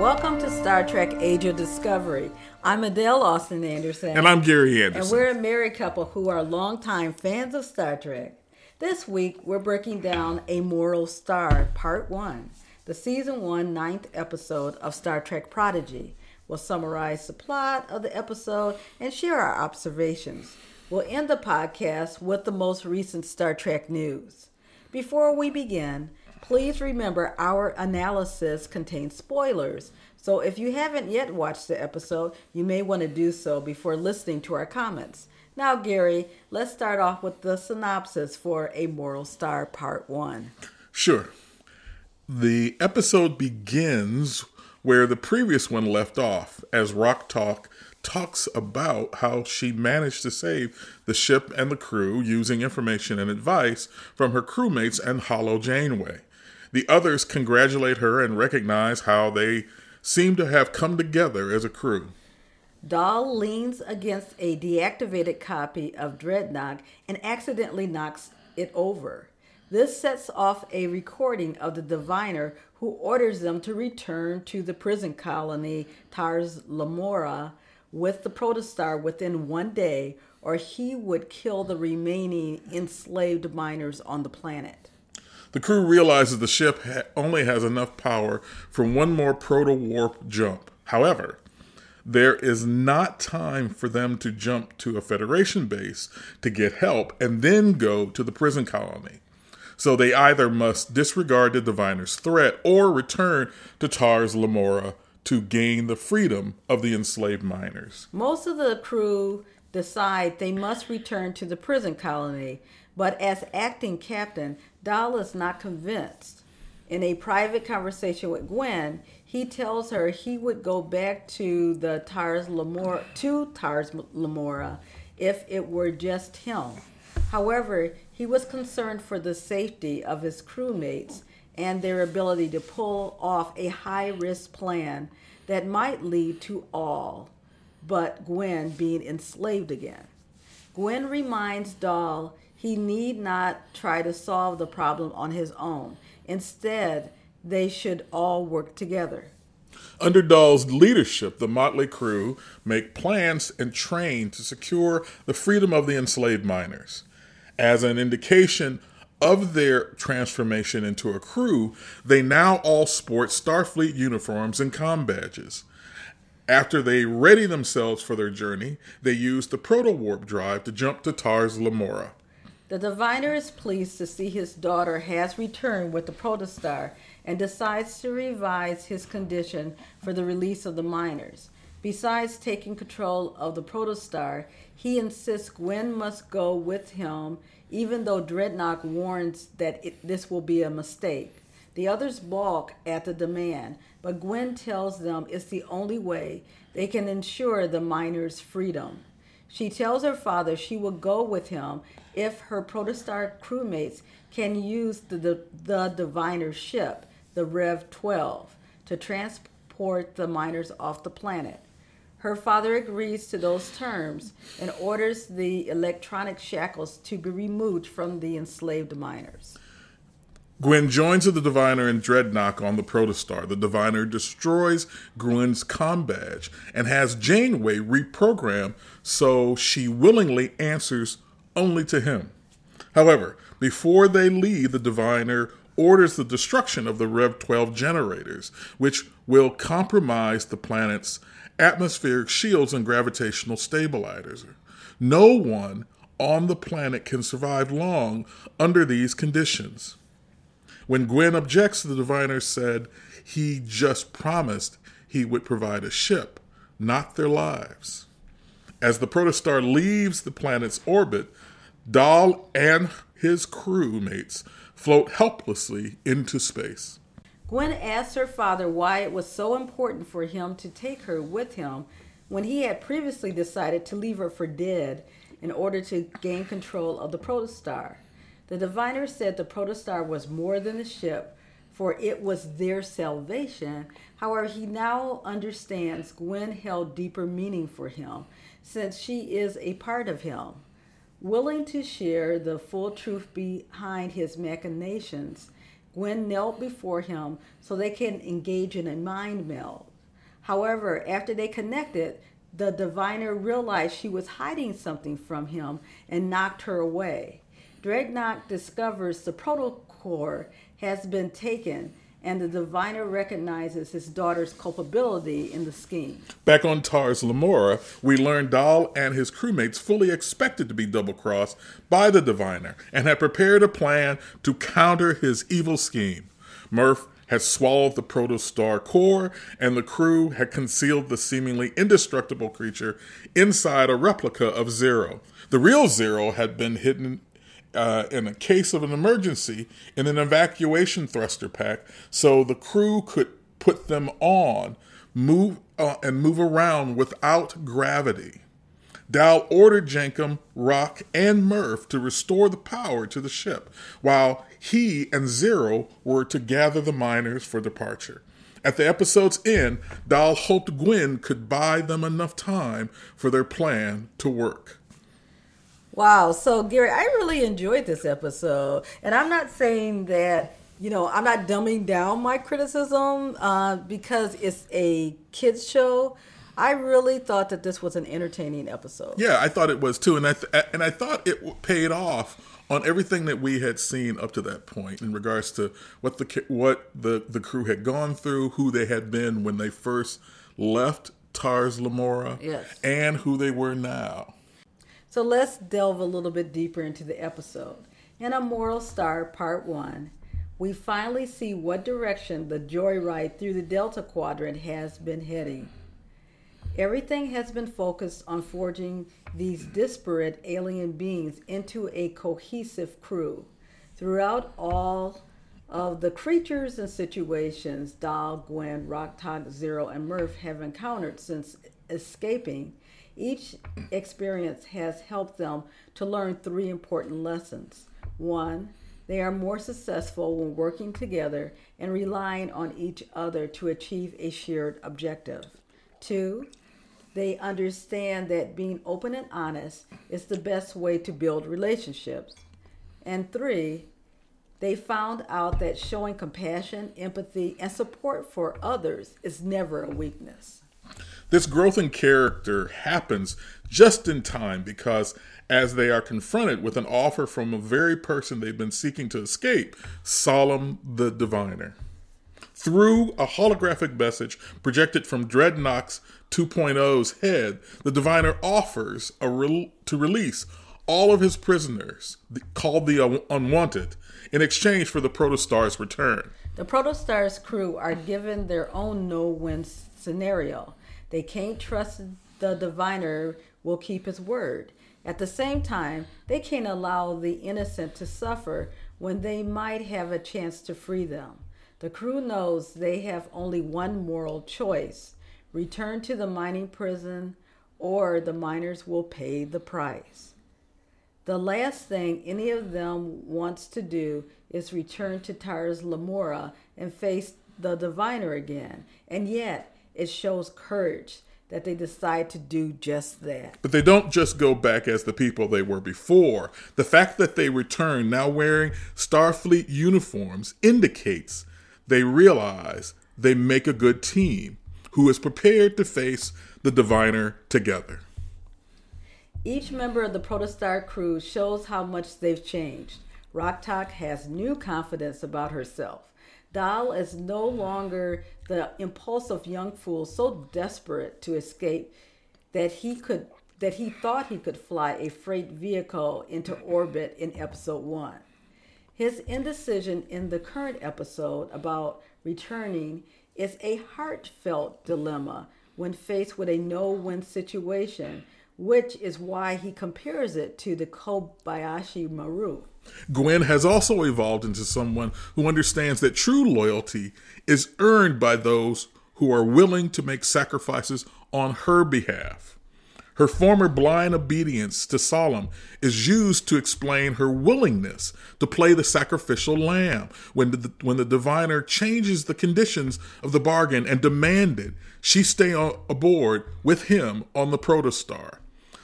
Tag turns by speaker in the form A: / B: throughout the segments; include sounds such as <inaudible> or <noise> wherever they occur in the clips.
A: Welcome to Star Trek Age of Discovery. I'm Adele Austin Anderson.
B: And I'm Gary Anderson.
A: And we're a married couple who are longtime fans of Star Trek. This week, we're breaking down A Moral Star, Part 1, the Season 1 ninth episode of Star Trek Prodigy. We'll summarize the plot of the episode and share our observations. We'll end the podcast with the most recent Star Trek news. Before we begin, please remember our analysis contains spoilers. So if you haven't yet watched the episode, you may want to do so before listening to our comments. Now, Gary, let's start off with the synopsis for A Moral Star Part 1.
B: Sure. The episode begins where the previous one left off, as Rok-Tahk talks about how she managed to save the ship and the crew using information and advice from her crewmates and Holo Janeway. The others congratulate her and recognize how they seem to have come together as a crew.
A: Dal leans against a deactivated copy of Dreadnought and accidentally knocks it over. This sets off a recording of the diviner who orders them to return to the prison colony Tars Lamora with the protostar within one day, or he would kill the remaining enslaved miners on the planet.
B: The crew realizes the ship ha- only has enough power for one more proto warp jump. However, there is not time for them to jump to a Federation base to get help and then go to the prison colony. So they either must disregard the diviner's threat or return to Tars Lamora to gain the freedom of the enslaved miners.
A: Most of the crew decide they must return to the prison colony, but as acting captain, Dal is not convinced. In a private conversation with Gwen, he tells her he would go back to the Tars Lamora to Tars Lamora if it were just him. However, he was concerned for the safety of his crewmates and their ability to pull off a high risk plan that might lead to all but Gwen being enslaved again. Gwen reminds Dal he need not try to solve the problem on his own. Instead, they should all work together.
B: Under Dal's leadership, the motley crew make plans and train to secure the freedom of the enslaved miners. As an indication of their transformation into a crew, they now all sport Starfleet uniforms and com badges. After they ready themselves for their journey, they use the proto warp drive to jump to Tars Lamora.
A: The diviner is pleased to see his daughter has returned with the protostar and decides to revise his condition for the release of the miners. Besides taking control of the protostar, he insists Gwen must go with him, even though Dreadnought warns that it, this will be a mistake. The others balk at the demand, but Gwen tells them it's the only way they can ensure the miners' freedom. She tells her father she will go with him if her protostar crewmates can use the, the, the diviner ship, the Rev 12, to transport the miners off the planet. Her father agrees to those terms and orders the electronic shackles to be removed from the enslaved miners.
B: Gwen joins the Diviner and Dreadnought on the Protostar. The Diviner destroys Gwen's com badge and has Janeway reprogrammed so she willingly answers only to him. However, before they leave, the Diviner orders the destruction of the Rev 12 generators, which will compromise the planet's atmospheric shields and gravitational stabilizers. No one on the planet can survive long under these conditions. When Gwen objects, the diviner said he just promised he would provide a ship, not their lives. As the protostar leaves the planet's orbit, Dal and his crewmates float helplessly into space.
A: Gwen asks her father why it was so important for him to take her with him when he had previously decided to leave her for dead in order to gain control of the protostar. The diviner said the protostar was more than a ship, for it was their salvation. However, he now understands Gwen held deeper meaning for him, since she is a part of him. Willing to share the full truth behind his machinations, Gwen knelt before him so they can engage in a mind meld. However, after they connected, the diviner realized she was hiding something from him and knocked her away. Dreadnought discovers the protocore has been taken and the diviner recognizes his daughter's culpability in the scheme.
B: Back on Tars Lamora, we learn Dal and his crewmates fully expected to be double crossed by the diviner and had prepared a plan to counter his evil scheme. Murf had swallowed the protostar core, and the crew had concealed the seemingly indestructible creature inside a replica of Zero. The real Zero had been hidden uh, in a case of an emergency in an evacuation thruster pack so the crew could put them on move uh, and move around without gravity Dal ordered Jankom, Rock, and Murf to restore the power to the ship, while he and Zero were to gather the miners for departure. At the episode's end, Dal hoped Gwen could buy them enough time for their plan to work.
A: Wow. So, Gary, I really enjoyed this episode. And I'm not saying that, you know, I'm not dumbing down my criticism uh, because it's a kids' show. I really thought that this was an entertaining episode.
B: Yeah, I thought it was too, and I th- and I thought it paid off on everything that we had seen up to that point in regards to what the what the the crew had gone through, who they had been when they first left Tars Lamora,
A: yes.
B: and who they were now.
A: So let's delve a little bit deeper into the episode. In A Moral Star Part 1, we finally see what direction the joyride through the Delta Quadrant has been heading. Everything has been focused on forging these disparate alien beings into a cohesive crew. Throughout all of the creatures and situations Dal, Gwen, Rok-Tahk, Zero, and Murf have encountered since escaping, each experience has helped them to learn three important lessons. One, they are more successful when working together and relying on each other to achieve a shared objective. Two, they understand that being open and honest is the best way to build relationships. And three, they found out that showing compassion, empathy, and support for others is never a weakness.
B: This growth in character happens just in time because as they are confronted with an offer from a very person they've been seeking to escape, Solem the Diviner. Through a holographic message projected from Dreadnought's 2.0's head, the Diviner offers re- to release all of his prisoners, called the Unwanted, in exchange for the Protostar's return.
A: The Protostar's crew are given their own no win scenario. They can't trust the diviner will keep his word. At the same time, they can't allow the innocent to suffer when they might have a chance to free them. The crew knows they have only one moral choice return to the mining prison, or the miners will pay the price. The last thing any of them wants to do is return to Tars Lamora and face the diviner again, and yet it shows courage that they decide to do just that.
B: But they don't just go back as the people they were before. The fact that they return now wearing Starfleet uniforms indicates they realize they make a good team who is prepared to face the diviner together.
A: Each member of the Protostar crew shows how much they've changed. Rok-Tahk has new confidence about herself. Dal is no longer the impulsive young fool so desperate to escape that he could that he thought he could fly a freight vehicle into orbit in episode 1. His indecision in the current episode about returning is a heartfelt dilemma when faced with a no-win situation, which is why he compares it to the Kobayashi Maru.
B: Gwen has also evolved into someone who understands that true loyalty is earned by those who are willing to make sacrifices on her behalf. Her former blind obedience to Solem is used to explain her willingness to play the sacrificial lamb when the, when the diviner changes the conditions of the bargain and demanded she stay on, aboard with him on the protostar.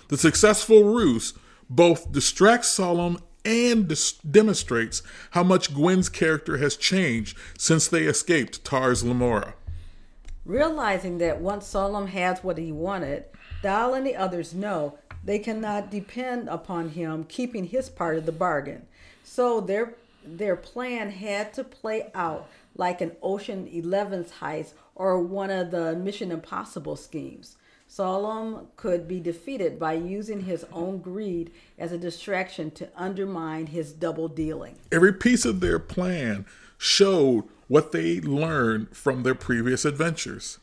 B: The successful ruse both distracts Solem and dis- demonstrates how much Gwen's character has changed since they escaped Tars Lamora.
A: Realizing that once Solom has what he wanted, Dal and the others know they cannot depend upon him keeping his part of the bargain. So their their plan had to play out like an Ocean 11's heist or one of the Mission Impossible schemes. Solom could be defeated by using his own greed as a distraction to undermine his double dealing.
B: Every piece of their plan showed what they learned from their previous adventures.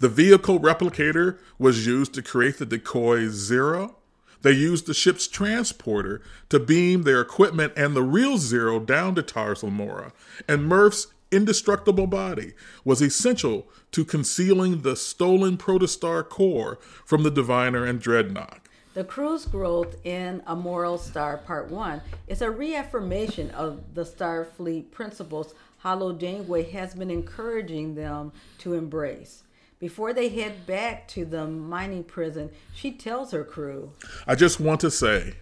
B: The vehicle replicator was used to create the decoy Zero. They used the ship's transporter to beam their equipment and the real Zero down to Tars Lamora. And Murf's indestructible body was essential to concealing the stolen Protostar core from the Diviner and Dreadnought.
A: The crew's growth in A Moral Star Part 1 is a reaffirmation of the Starfleet principles Holo Janeway has been encouraging them to embrace. Before they head back to the mining prison, she tells her crew
B: I just want to say,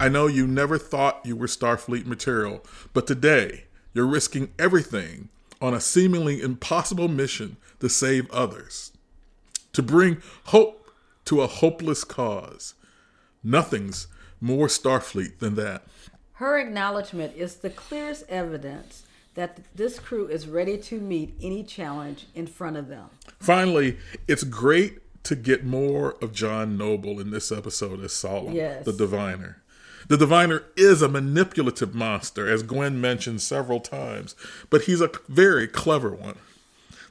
B: I know you never thought you were Starfleet material, but today you're risking everything on a seemingly impossible mission to save others, to bring hope to a hopeless cause. Nothing's more Starfleet than that.
A: Her acknowledgement is the clearest evidence that this crew is ready to meet any challenge in front of them.
B: Finally, it's great to get more of John Noble in this episode as Solomon,
A: Yes.
B: the diviner. The diviner is a manipulative monster, as Gwen mentioned several times, but he's a very clever one.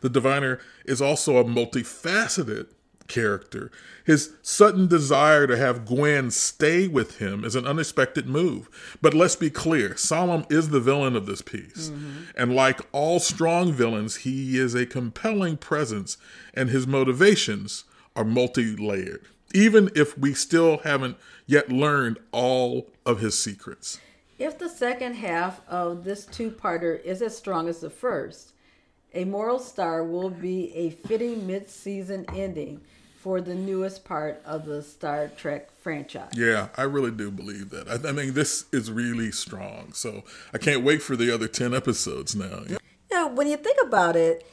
B: The diviner is also a multifaceted character. His sudden desire to have Gwen stay with him is an unexpected move. But let's be clear Solemn is the villain of this piece. Mm-hmm. And like all strong villains, he is a compelling presence, and his motivations are multi layered, even if we still haven't yet learned all of his secrets.
A: If the second half of this two parter is as strong as the first, A Moral Star will be a fitting mid season ending for the newest part of the Star Trek franchise.
B: Yeah, I really do believe that. I, I mean, this is really strong. So I can't wait for the other 10 episodes now.
A: Yeah, when you think about it,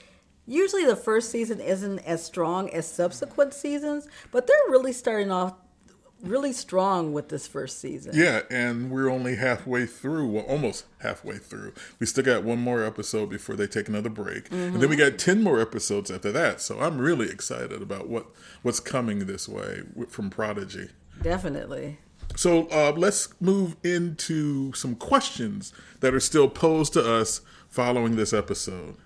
A: usually the first season isn't as strong as subsequent seasons, but they're really starting off really strong with this first season.
B: Yeah, and we're only halfway through, well, almost halfway through. We still got one more episode before they take another break, and then we got ten more episodes after that. So I'm really excited about what what's coming this way from Prodigy.
A: Definitely.
B: So uh, let's move into some questions that are still posed to us following this episode.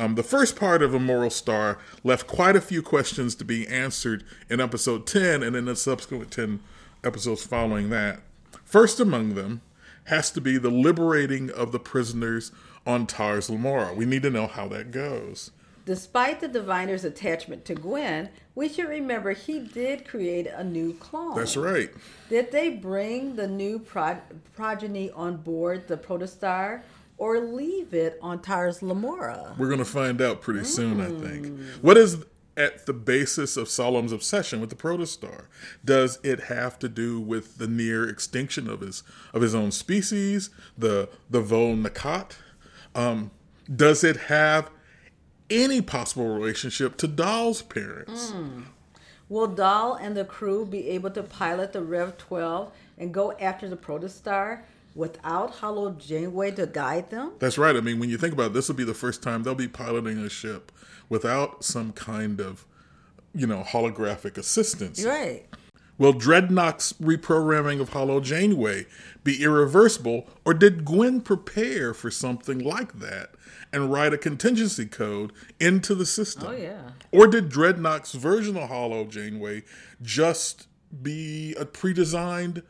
B: Um, the first part of A Moral Star left quite a few questions to be answered in episode 10 and in the subsequent 10 episodes following that. First among them has to be the liberating of the prisoners on Tars Lamora. We need to know how that goes.
A: Despite the diviner's attachment to Gwen, we should remember he did create a new clone.
B: That's right.
A: Did they bring the new prog- progeny on board the Protostar or leave it on Tars Lamora?
B: We're going to find out pretty soon, I think. What is at the basis of Solemn's obsession with the protostar? Does it have to do with the near extinction of his of his own species, the the Vau N'Akat? Um, does it have any possible relationship to Dal's parents?
A: Will Dal and the crew be able to pilot the Rev 12 and go after the Protostar without Holo Janeway to guide them?
B: That's right. I mean, when you think about it, this will be the first time they'll be piloting a ship without some kind of, you know, holographic assistance.
A: Right.
B: Will Dreadnought's reprogramming of Holo Janeway be irreversible, or did Gwen prepare for something like that and write a contingency code into the system?
A: Oh, yeah.
B: Or did Dreadnought's version of Holo Janeway just be a pre-designed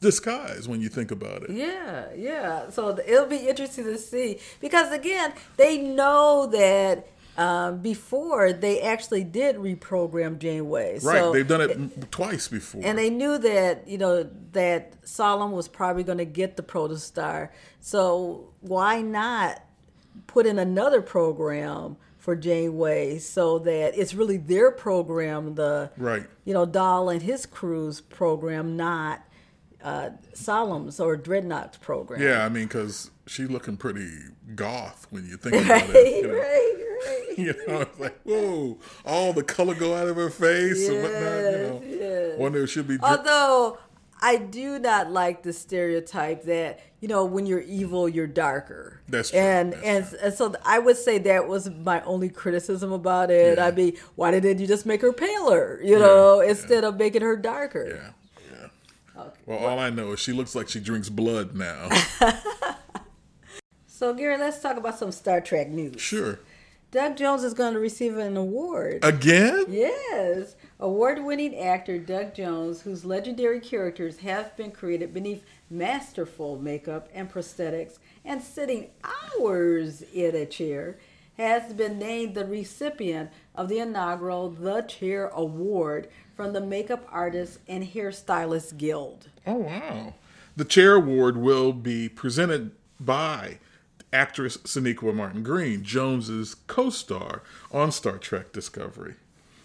B: disguise when you think about it?
A: Yeah, yeah. So it'll be interesting to see because again, they know that um, before they actually did reprogram Janeway.
B: Right,
A: So
B: they've done it m twice before.
A: and they knew that you know that Solomon was probably going to get the Protostar. So why not put in another program for Janeway so that it's really their program, the
B: Right.
A: you know Dal and his crew's program, not uh, Solemn's or Dreadnought's program.
B: yeah, I mean, because she's looking pretty goth when you think <laughs> about it. you know.
A: right, <laughs> right.
B: you know, it's like whoa, all the color go out of her face and whatnot. You know,
A: yes.
B: wonder if she'll be. dri-
A: Although I do not like the stereotype that you know when you're evil you're darker.
B: That's true,
A: And
B: that's
A: and and so I would say that was my only criticism about it.
B: Yeah.
A: I mean, why didn't you just make her paler? You know, instead of making her darker.
B: Yeah, yeah.
A: Okay.
B: Well, all I know is she looks like she drinks blood now. <laughs>
A: So Gary, let's talk about some Star Trek news.
B: sure.
A: Doug Jones is going to receive an award.
B: Again?
A: Yes. Award winning actor Doug Jones, whose legendary characters have been created beneath masterful makeup and prosthetics and sitting hours in a chair, has been named the recipient of the inaugural The Chair Award from the Makeup Artists and Hairstylists Guild.
B: Oh wow. The chair award will be presented by actress Sonequa Martin Green, Jones's co-star on Star Trek Discovery.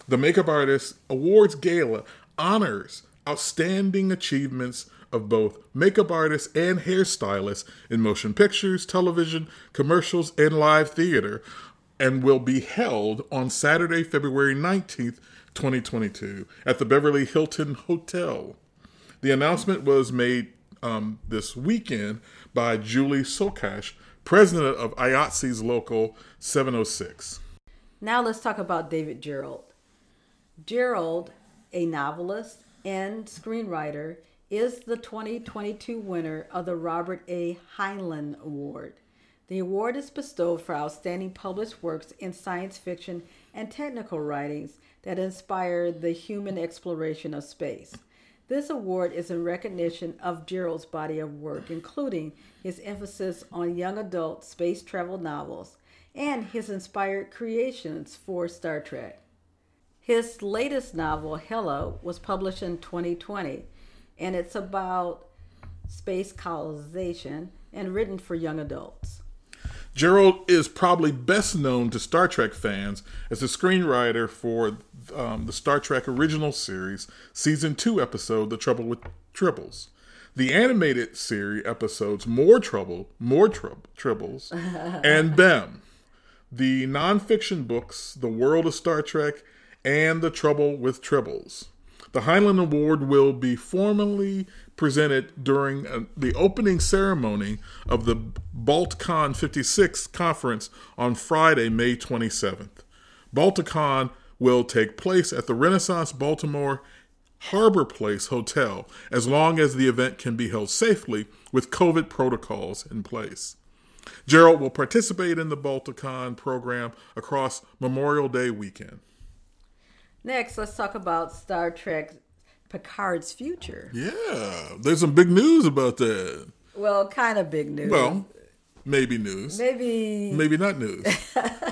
B: The Makeup Artist Awards Gala honors outstanding achievements of both makeup artists and hairstylists in motion pictures, television, commercials, and live theater, and will be held on Saturday, February 19th, 2022, at the Beverly Hilton Hotel. The announcement was made um, this weekend by Julie Socash, president of IATSE's Local 706.
A: Now let's talk about David Gerrold. Gerrold, a novelist and screenwriter, is the 2022 winner of the Robert A. Heinlein Award. The award is bestowed for outstanding published works in science fiction and technical writings that inspire the human exploration of space. This award is in recognition of Gerrold's body of work, including his emphasis on young adult space travel novels and his inspired creations for Star Trek. His latest novel, Hella, was published in 2020, and it's about space colonization and written for young adults.
B: Gerrold is probably best known to Star Trek fans as the screenwriter for um, the Star Trek original series, season two episode, The Trouble with Tribbles. The animated series episodes, More Trouble, More Tribbles, <laughs> and Bem. The nonfiction books, The World of Star Trek, and The Trouble with Tribbles. The Heinlein Award will be formally presented during uh, the opening ceremony of the Balticon 56 conference on Friday, May 27th. Balticon will take place at the Renaissance Baltimore Harbor Place Hotel as long as the event can be held safely with COVID protocols in place. Gerrold will participate in the Balticon program across Memorial Day weekend.
A: Next, let's talk about Star Trek Picard's future.
B: Yeah, there's some big news about that.
A: Well, kind of big news.
B: Well, maybe news.
A: maybe
B: Maybe not news.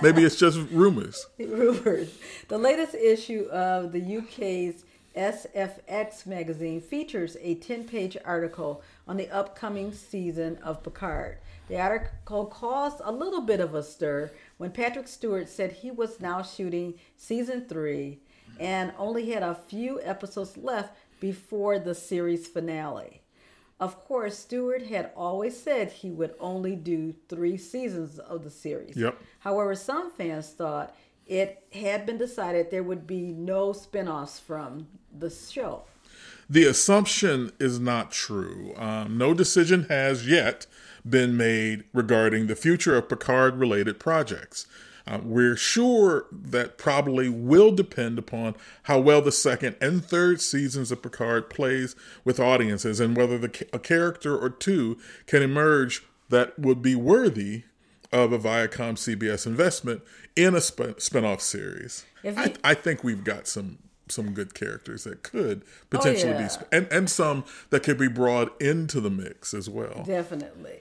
B: Maybe it's just rumors. <laughs>
A: rumors. The latest issue of the UK's SFX magazine features a 10 page article on the upcoming season of Picard. The article caused a little bit of a stir when Patrick Stewart said he was now shooting season three and only had a few episodes left before the series finale. Of course, Stewart had always said he would only do three seasons of the series.
B: Yep.
A: However, some fans thought it had been decided there would be no spin offs from the show.
B: The assumption is not true. Um, no decision has yet been made regarding the future of Picard related projects. Uh, we're sure that probably will depend upon how well the second and third seasons of Picard plays with audiences and whether the, a character or two can emerge that would be worthy of a Viacom CBS investment in a sp- spin-off series. I, I think we've got some some good characters that could potentially
A: yeah.
B: be sp- and and some that could be brought into the mix as well.
A: Definitely.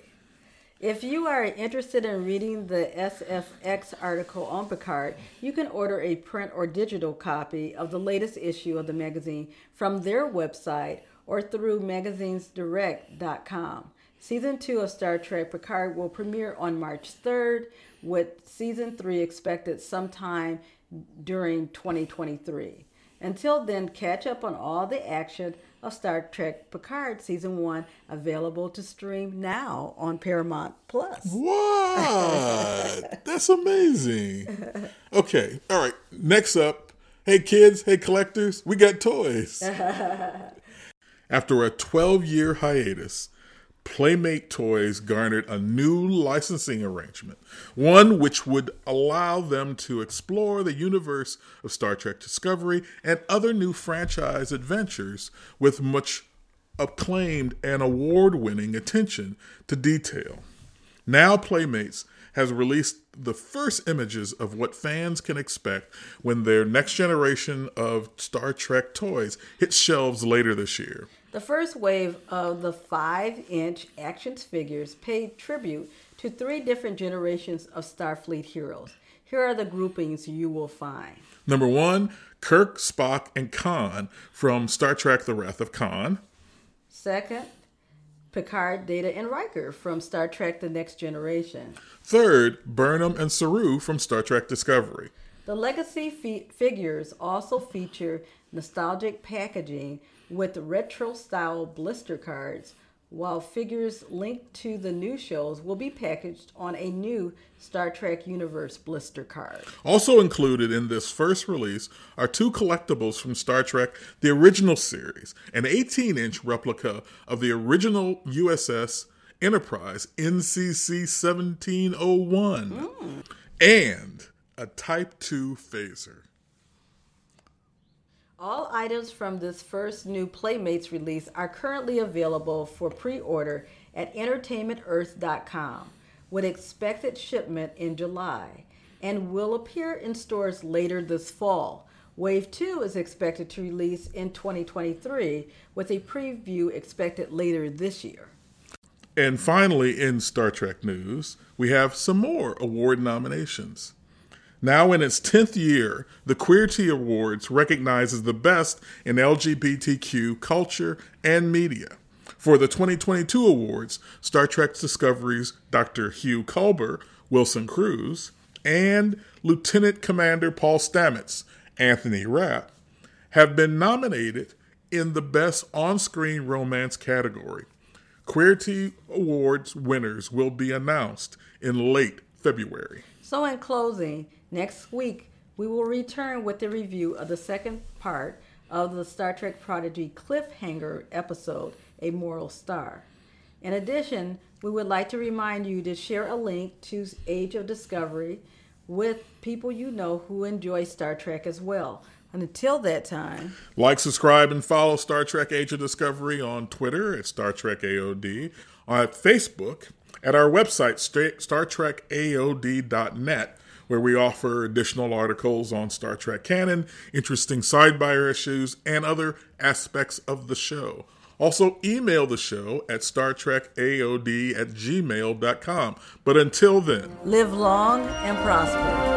A: If you are interested in reading the SFX article on Picard, you can order a print or digital copy of the latest issue of the magazine from their website or through magazinesdirect.com. Season 2 of Star Trek Picard will premiere on March 3rd, with season 3 expected sometime during 2023. Until then, catch up on all the action of Star Trek Picard Season 1, available to stream now on Paramount Plus.
B: What? <laughs> That's amazing. Okay, all right. Next up, hey kids, hey collectors, we got toys. <laughs> After a 12 year hiatus, Playmate Toys garnered a new licensing arrangement, one which would allow them to explore the universe of Star Trek Discovery and other new franchise adventures with much acclaimed and award winning attention to detail. Now, Playmates has released the first images of what fans can expect when their next generation of Star Trek toys hits shelves later this year.
A: The first wave of the 5 inch action figures paid tribute to three different generations of Starfleet heroes. Here are the groupings you will find.
B: Number one, Kirk, Spock, and Khan from Star Trek The Wrath of Khan.
A: Second, Picard, Data, and Riker from Star Trek The Next Generation.
B: Third, Burnham and Saru from Star Trek Discovery.
A: The legacy fi- figures also feature nostalgic packaging with retro style blister cards, while figures linked to the new shows will be packaged on a new Star Trek Universe blister card.
B: Also included in this first release are two collectibles from Star Trek the original series an 18 inch replica of the original USS Enterprise NCC 1701 hmm. and a Type 2 phaser.
A: All items from this first new Playmates release are currently available for pre order at entertainmentearth.com with expected shipment in July and will appear in stores later this fall. Wave 2 is expected to release in 2023 with a preview expected later this year.
B: And finally, in Star Trek news, we have some more award nominations. Now in its 10th year, the Queerty Awards recognizes the best in LGBTQ culture and media. For the 2022 awards, Star Trek Discovery's Dr. Hugh Culber, Wilson Cruz, and Lieutenant Commander Paul Stamets, Anthony Rapp, have been nominated in the Best On Screen Romance category. Queerty Awards winners will be announced in late February.
A: So, in closing, next week we will return with the review of the second part of the Star Trek Prodigy cliffhanger episode, A Moral Star. In addition, we would like to remind you to share a link to Age of Discovery with people you know who enjoy Star Trek as well. And until that time,
B: Like, subscribe, and follow Star Trek Age of Discovery on Twitter at Star Trek AOD, on Facebook, at our website, sta- StarTrekAOD.net, where we offer additional articles on Star Trek canon, interesting sidebar issues, and other aspects of the show. Also, email the show at Star Trek AOD at gmail.com. But until then,
A: live long and prosper.